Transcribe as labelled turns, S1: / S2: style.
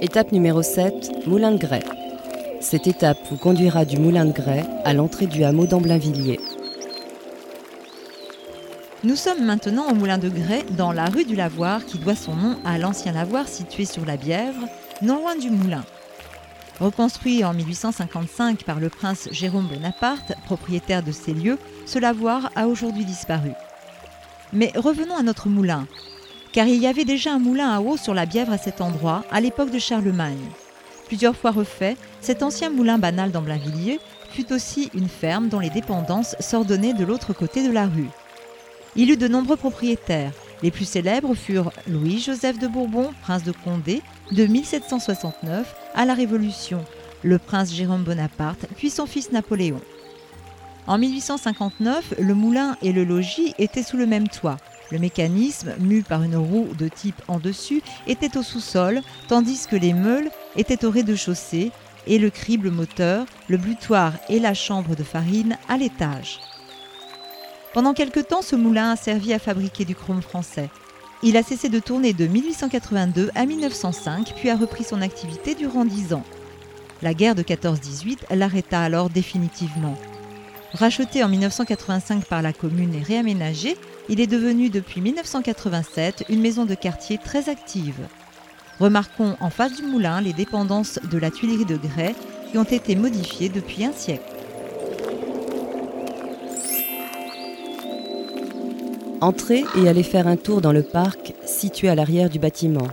S1: Étape numéro 7, Moulin de Grès. Cette étape vous conduira du Moulin de Grès à l'entrée du hameau d'Amblainvilliers.
S2: Nous sommes maintenant au Moulin de Grès, dans la rue du Lavoir, qui doit son nom à l'ancien lavoir situé sur la Bièvre, non loin du moulin. Reconstruit en 1855 par le prince Jérôme Bonaparte, propriétaire de ces lieux, ce lavoir a aujourd'hui disparu. Mais revenons à notre moulin, car il y avait déjà un moulin à eau sur la Bièvre à cet endroit, à l'époque de Charlemagne. Plusieurs fois refait, cet ancien moulin banal d'Amblainvilliers fut aussi une ferme dont les dépendances s'ordonnaient de l'autre côté de la rue. Il eut de nombreux propriétaires. Les plus célèbres furent Louis-Joseph de Bourbon, prince de Condé, de 1769 à la Révolution, le prince Jérôme Bonaparte, puis son fils Napoléon. En 1859, le moulin et le logis étaient sous le même toit. Le mécanisme, mu par une roue de type en dessus, était au sous-sol, tandis que les meules étaient au rez-de-chaussée et le crible moteur, le butoir et la chambre de farine à l'étage. Pendant quelque temps, ce moulin a servi à fabriquer du chrome français. Il a cessé de tourner de 1882 à 1905, puis a repris son activité durant dix ans. La guerre de 14-18 l'arrêta alors définitivement. Racheté en 1985 par la commune et réaménagé, il est devenu depuis 1987 une maison de quartier très active. Remarquons en face du moulin les dépendances de la Tuilerie de Grès qui ont été modifiées depuis un siècle.
S1: Entrez et allez faire un tour dans le parc situé à l'arrière du bâtiment.